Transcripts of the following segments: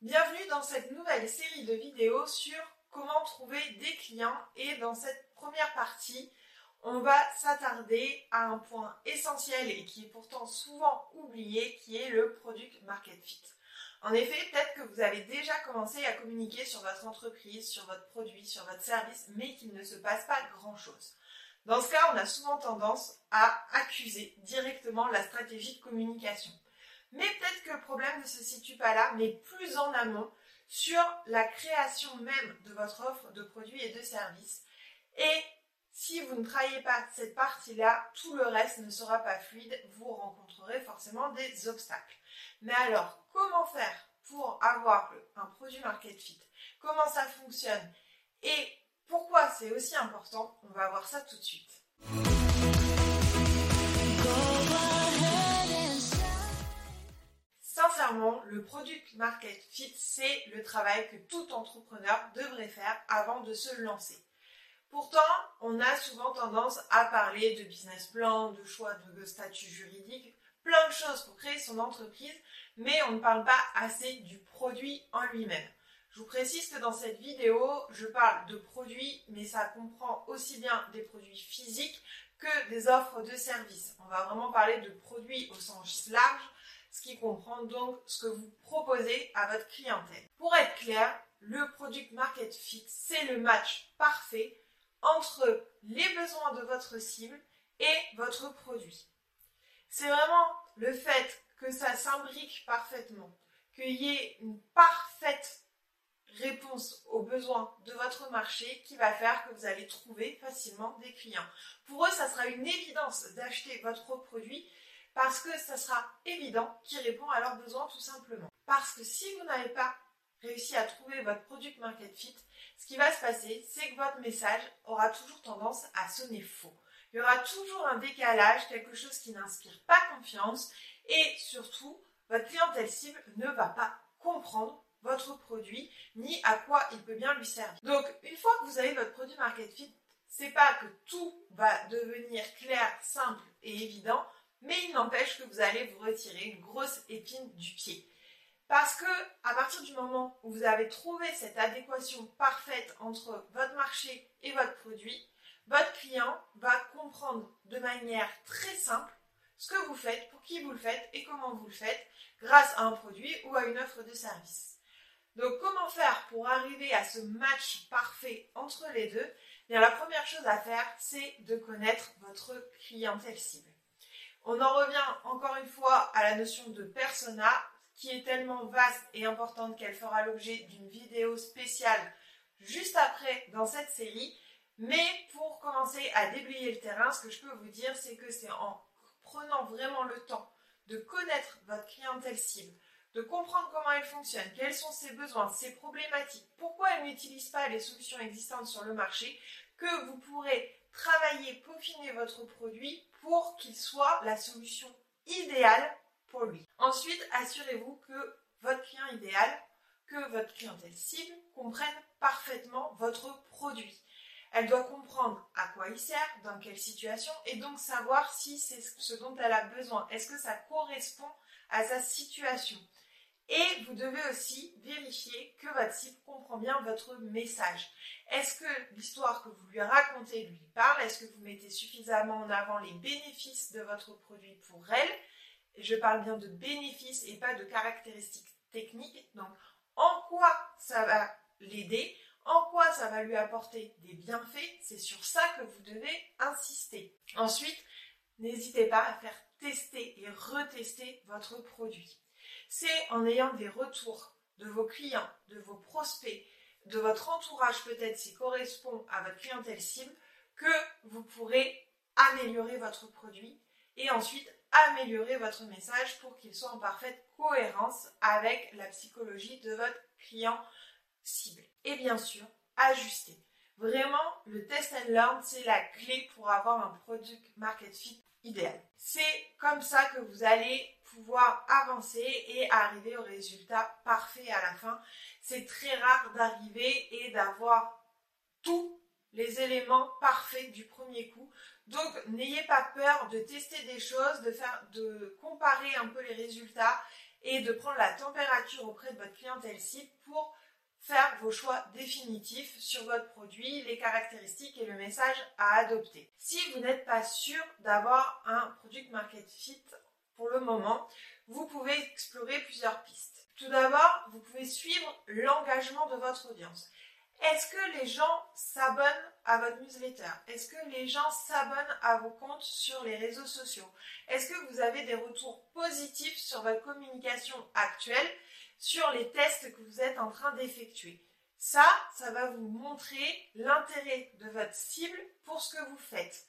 Bienvenue dans cette nouvelle série de vidéos sur comment trouver des clients et dans cette première partie, on va s'attarder à un point essentiel et qui est pourtant souvent oublié qui est le product market fit. En effet, peut-être que vous avez déjà commencé à communiquer sur votre entreprise, sur votre produit, sur votre service, mais qu'il ne se passe pas grand-chose. Dans ce cas, on a souvent tendance à accuser directement la stratégie de communication. Mais peut-être que le problème ne se situe pas là, mais plus en amont sur la création même de votre offre de produits et de services. Et si vous ne travaillez pas cette partie-là, tout le reste ne sera pas fluide, vous rencontrerez forcément des obstacles. Mais alors, comment faire pour avoir un produit market fit? Comment ça fonctionne? Et pourquoi c'est aussi important? On va voir ça tout de suite. Le product market fit, c'est le travail que tout entrepreneur devrait faire avant de se lancer. Pourtant, on a souvent tendance à parler de business plan, de choix de statut juridique, plein de choses pour créer son entreprise, mais on ne parle pas assez du produit en lui-même. Je vous précise que dans cette vidéo, je parle de produits, mais ça comprend aussi bien des produits physiques que des offres de services. On va vraiment parler de produits au sens large, ce qui comprend donc ce que vous proposez à votre clientèle. Pour être clair, le product market fit, c'est le match parfait entre les besoins de votre cible et votre produit. C'est vraiment le fait que ça s'imbrique parfaitement, qu'il y ait une parfaite réponse aux besoins de votre marché qui va faire que vous allez trouver facilement des clients. Pour eux, ça sera une évidence d'acheter votre produit parce que ça sera évident qu'il répond à leurs besoins tout simplement. Parce que si vous n'avez pas réussi à trouver votre product market fit, ce qui va se passer, c'est que votre message aura toujours tendance à sonner faux. Il y aura toujours un décalage, quelque chose qui n'inspire pas confiance et surtout, votre clientèle cible ne va pas comprendre votre produit ni à quoi il peut bien lui servir. Donc, une fois que vous avez votre produit market fit, c'est pas que tout va devenir clair, simple et évident, mais il n'empêche que vous allez vous retirer une grosse épine du pied. Parce que à partir du moment où vous avez trouvé cette adéquation parfaite entre votre marché et votre produit, votre client va comprendre de manière très simple ce que vous faites, pour qui vous le faites et comment vous le faites grâce à un produit ou à une offre de service. Donc comment faire pour arriver à ce match parfait entre les deux? La première chose à faire, c'est de connaître votre clientèle cible. On en revient encore une fois à la notion de persona, qui est tellement vaste et importante qu'elle fera l'objet d'une vidéo spéciale juste après dans cette série. Mais pour commencer à déblayer le terrain, ce que je peux vous dire, c'est que c'est en prenant vraiment le temps de connaître votre clientèle cible, de comprendre comment elle fonctionne, quels sont ses besoins, ses problématiques, pourquoi elle n'utilise pas les solutions existantes sur le marché, que vous pourrez travailler, peaufiner votre produit pour qu'il soit la solution idéale pour lui. Ensuite, assurez-vous que votre client idéal, que votre clientèle cible comprenne parfaitement votre produit. Elle doit comprendre à quoi il sert, dans quelle situation, et donc savoir si c'est ce dont elle a besoin. Est-ce que ça correspond à sa situation? Et vous devez aussi vérifier que votre cible comprend bien votre message. Est-ce que l'histoire que vous lui racontez lui parle? Est-ce que vous mettez suffisamment en avant les bénéfices de votre produit pour elle? Je parle bien de bénéfices et pas de caractéristiques techniques. Donc, en quoi ça va l'aider? En quoi ça va lui apporter des bienfaits? C'est sur ça que vous devez insister. Ensuite, n'hésitez pas à faire tester et retester votre produit. C'est en ayant des retours de vos clients, de vos prospects, de votre entourage peut-être s'il correspond à votre clientèle cible, que vous pourrez améliorer votre produit et ensuite améliorer votre message pour qu'il soit en parfaite cohérence avec la psychologie de votre client cible. Et bien sûr, ajuster. Vraiment, le test and learn, c'est la clé pour avoir un product market fit idéal. C'est comme ça que vous allez pouvoir avancer et arriver au résultat parfait à la fin. C'est très rare d'arriver et d'avoir tous les éléments parfaits du premier coup. Donc n'ayez pas peur de tester des choses, de faire, de comparer un peu les résultats et de prendre la température auprès de votre clientèle cible pour faire vos choix définitifs sur votre produit, les caractéristiques et le message à adopter. Si vous n'êtes pas sûr d'avoir un product market fit pour le moment, vous pouvez explorer plusieurs pistes. Tout d'abord, vous pouvez suivre l'engagement de votre audience. Est-ce que les gens s'abonnent à votre newsletter? Est-ce que les gens s'abonnent à vos comptes sur les réseaux sociaux? Est-ce que vous avez des retours positifs sur votre communication actuelle, sur les tests que vous êtes en train d'effectuer? Ça, ça va vous montrer l'intérêt de votre cible pour ce que vous faites.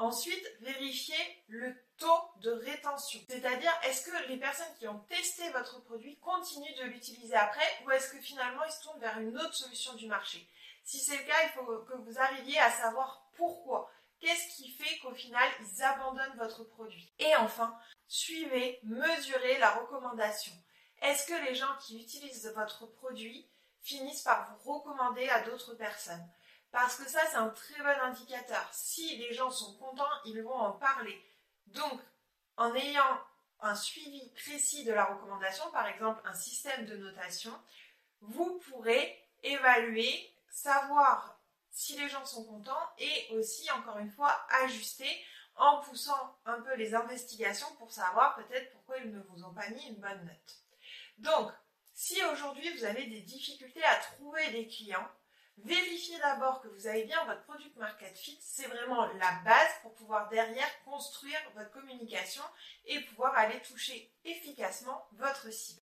Ensuite, vérifiez le taux de rétention. C'est-à-dire, est-ce que les personnes qui ont testé votre produit continuent de l'utiliser après ou est-ce que finalement ils se tournent vers une autre solution du marché? Si c'est le cas, il faut que vous arriviez à savoir pourquoi. Qu'est-ce qui fait qu'au final, ils abandonnent votre produit? Et enfin, suivez, mesurez la recommandation. Est-ce que les gens qui utilisent votre produit finissent par vous recommander à d'autres personnes? Parce que ça, c'est un très bon indicateur. Si les gens sont contents, ils vont en parler. Donc, en ayant un suivi précis de la recommandation, par exemple un système de notation, vous pourrez évaluer, savoir si les gens sont contents et aussi, encore une fois, ajuster en poussant un peu les investigations pour savoir peut-être pourquoi ils ne vous ont pas mis une bonne note. Donc, si aujourd'hui vous avez des difficultés à trouver des clients, Vérifiez d'abord que vous avez bien votre product market fit. C'est vraiment la base pour pouvoir derrière construire votre communication et pouvoir aller toucher efficacement votre cible.